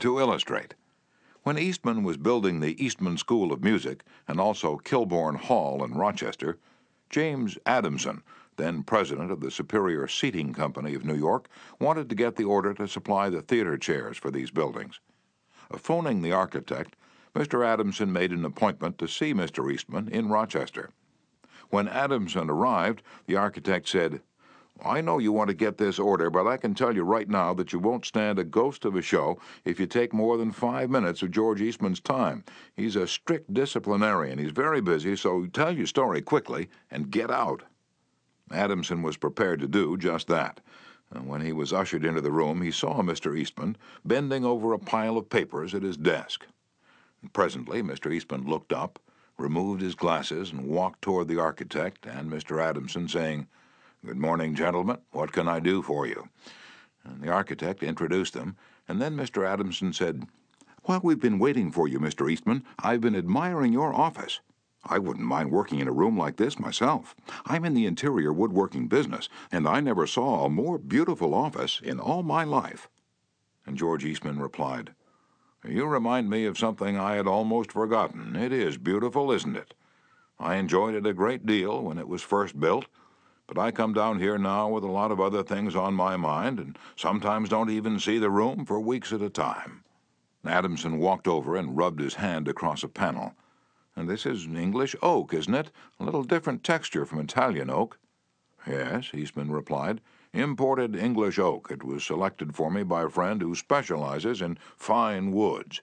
To illustrate, when Eastman was building the Eastman School of Music and also Kilbourn Hall in Rochester, James Adamson, then president of the Superior Seating Company of New York, wanted to get the order to supply the theater chairs for these buildings. Phoning the architect, Mr. Adamson made an appointment to see Mr. Eastman in Rochester. When Adamson arrived, the architect said, I know you want to get this order, but I can tell you right now that you won't stand a ghost of a show if you take more than five minutes of George Eastman's time. He's a strict disciplinarian. He's very busy, so tell your story quickly and get out. Adamson was prepared to do just that. And When he was ushered into the room, he saw Mr. Eastman bending over a pile of papers at his desk. Presently, Mr. Eastman looked up, removed his glasses, and walked toward the architect and Mr. Adamson, saying, Good morning, gentlemen. What can I do for you? And the architect introduced them, and then Mr. Adamson said, While we've been waiting for you, Mr. Eastman, I've been admiring your office. I wouldn't mind working in a room like this myself. I'm in the interior woodworking business, and I never saw a more beautiful office in all my life. And George Eastman replied, You remind me of something I had almost forgotten. It is beautiful, isn't it? I enjoyed it a great deal when it was first built, but I come down here now with a lot of other things on my mind, and sometimes don't even see the room for weeks at a time. Adamson walked over and rubbed his hand across a panel. And this is English oak, isn't it? A little different texture from Italian oak. Yes, Eastman replied. Imported English oak. It was selected for me by a friend who specializes in fine woods.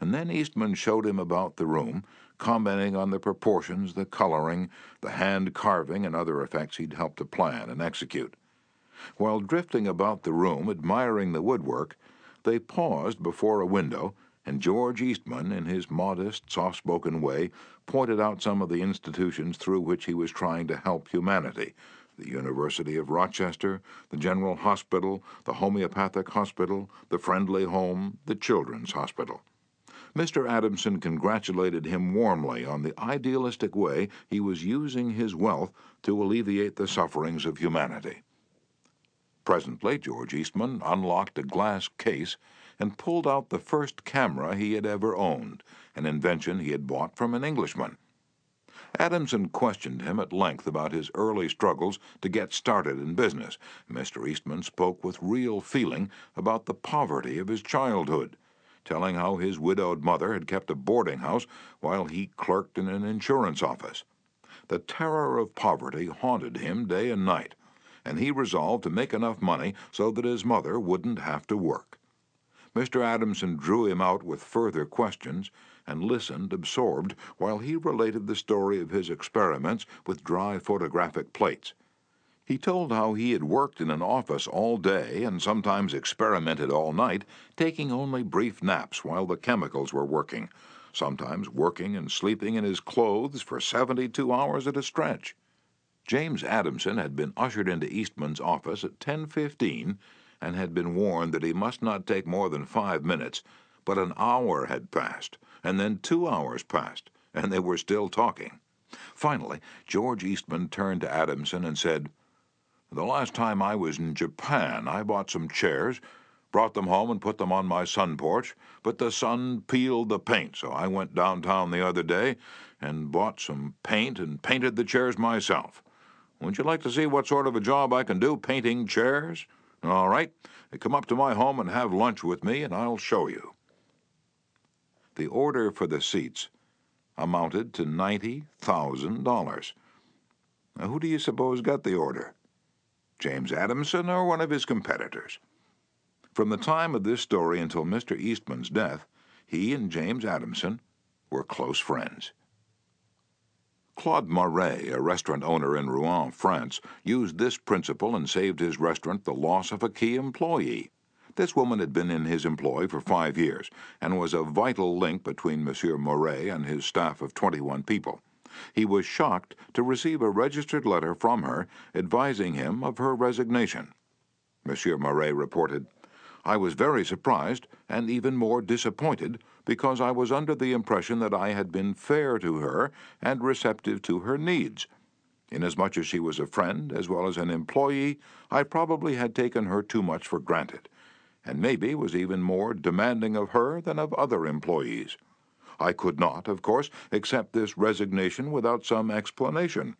And then Eastman showed him about the room, commenting on the proportions, the coloring, the hand carving, and other effects he'd helped to plan and execute. While drifting about the room, admiring the woodwork, they paused before a window and George Eastman, in his modest, soft spoken way, pointed out some of the institutions through which he was trying to help humanity the University of Rochester, the General Hospital, the Homeopathic Hospital, the Friendly Home, the Children's Hospital. Mr. Adamson congratulated him warmly on the idealistic way he was using his wealth to alleviate the sufferings of humanity. Presently, George Eastman unlocked a glass case and pulled out the first camera he had ever owned, an invention he had bought from an Englishman. Adamson questioned him at length about his early struggles to get started in business. Mr. Eastman spoke with real feeling about the poverty of his childhood, telling how his widowed mother had kept a boarding house while he clerked in an insurance office. The terror of poverty haunted him day and night, and he resolved to make enough money so that his mother wouldn't have to work. Mr. Adamson drew him out with further questions and listened absorbed while he related the story of his experiments with dry photographic plates. He told how he had worked in an office all day and sometimes experimented all night, taking only brief naps while the chemicals were working, sometimes working and sleeping in his clothes for 72 hours at a stretch. James Adamson had been ushered into Eastman's office at 10:15 and had been warned that he must not take more than five minutes, but an hour had passed, and then two hours passed, and they were still talking. Finally, George Eastman turned to Adamson and said, The last time I was in Japan, I bought some chairs, brought them home and put them on my sun porch, but the sun peeled the paint, so I went downtown the other day and bought some paint and painted the chairs myself. Wouldn't you like to see what sort of a job I can do painting chairs? All right, come up to my home and have lunch with me, and I'll show you. The order for the seats amounted to $90,000. Now, who do you suppose got the order? James Adamson or one of his competitors? From the time of this story until Mr. Eastman's death, he and James Adamson were close friends. Claude Marais, a restaurant owner in Rouen, France, used this principle and saved his restaurant the loss of a key employee. This woman had been in his employ for five years and was a vital link between Monsieur Marais and his staff of 21 people. He was shocked to receive a registered letter from her advising him of her resignation. Monsieur Marais reported, I was very surprised and even more disappointed because I was under the impression that I had been fair to her and receptive to her needs. Inasmuch as she was a friend as well as an employee, I probably had taken her too much for granted, and maybe was even more demanding of her than of other employees. I could not, of course, accept this resignation without some explanation.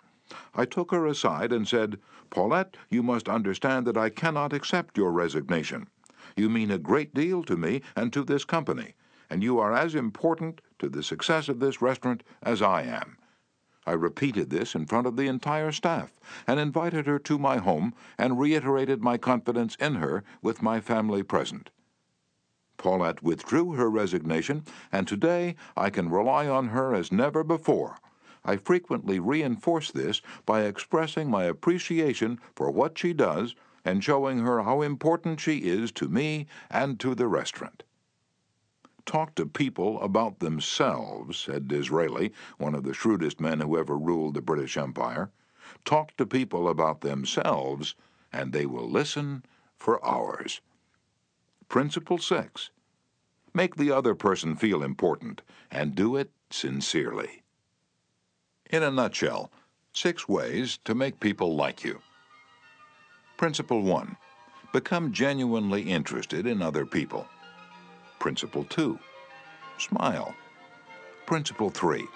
I took her aside and said, Paulette, you must understand that I cannot accept your resignation. You mean a great deal to me and to this company, and you are as important to the success of this restaurant as I am. I repeated this in front of the entire staff and invited her to my home and reiterated my confidence in her with my family present. Paulette withdrew her resignation, and today I can rely on her as never before. I frequently reinforce this by expressing my appreciation for what she does and showing her how important she is to me and to the restaurant. Talk to people about themselves, said Disraeli, one of the shrewdest men who ever ruled the British Empire. Talk to people about themselves, and they will listen for hours. Principle 6 Make the other person feel important, and do it sincerely. In a nutshell, six ways to make people like you. Principle 1 Become genuinely interested in other people. Principle 2 Smile. Principle 3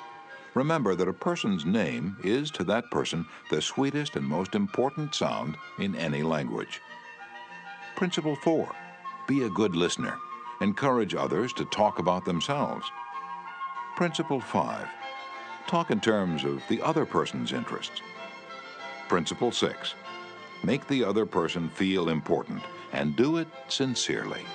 Remember that a person's name is to that person the sweetest and most important sound in any language. Principle 4 Be a good listener. Encourage others to talk about themselves. Principle 5 Talk in terms of the other person's interests. Principle 6 Make the other person feel important and do it sincerely.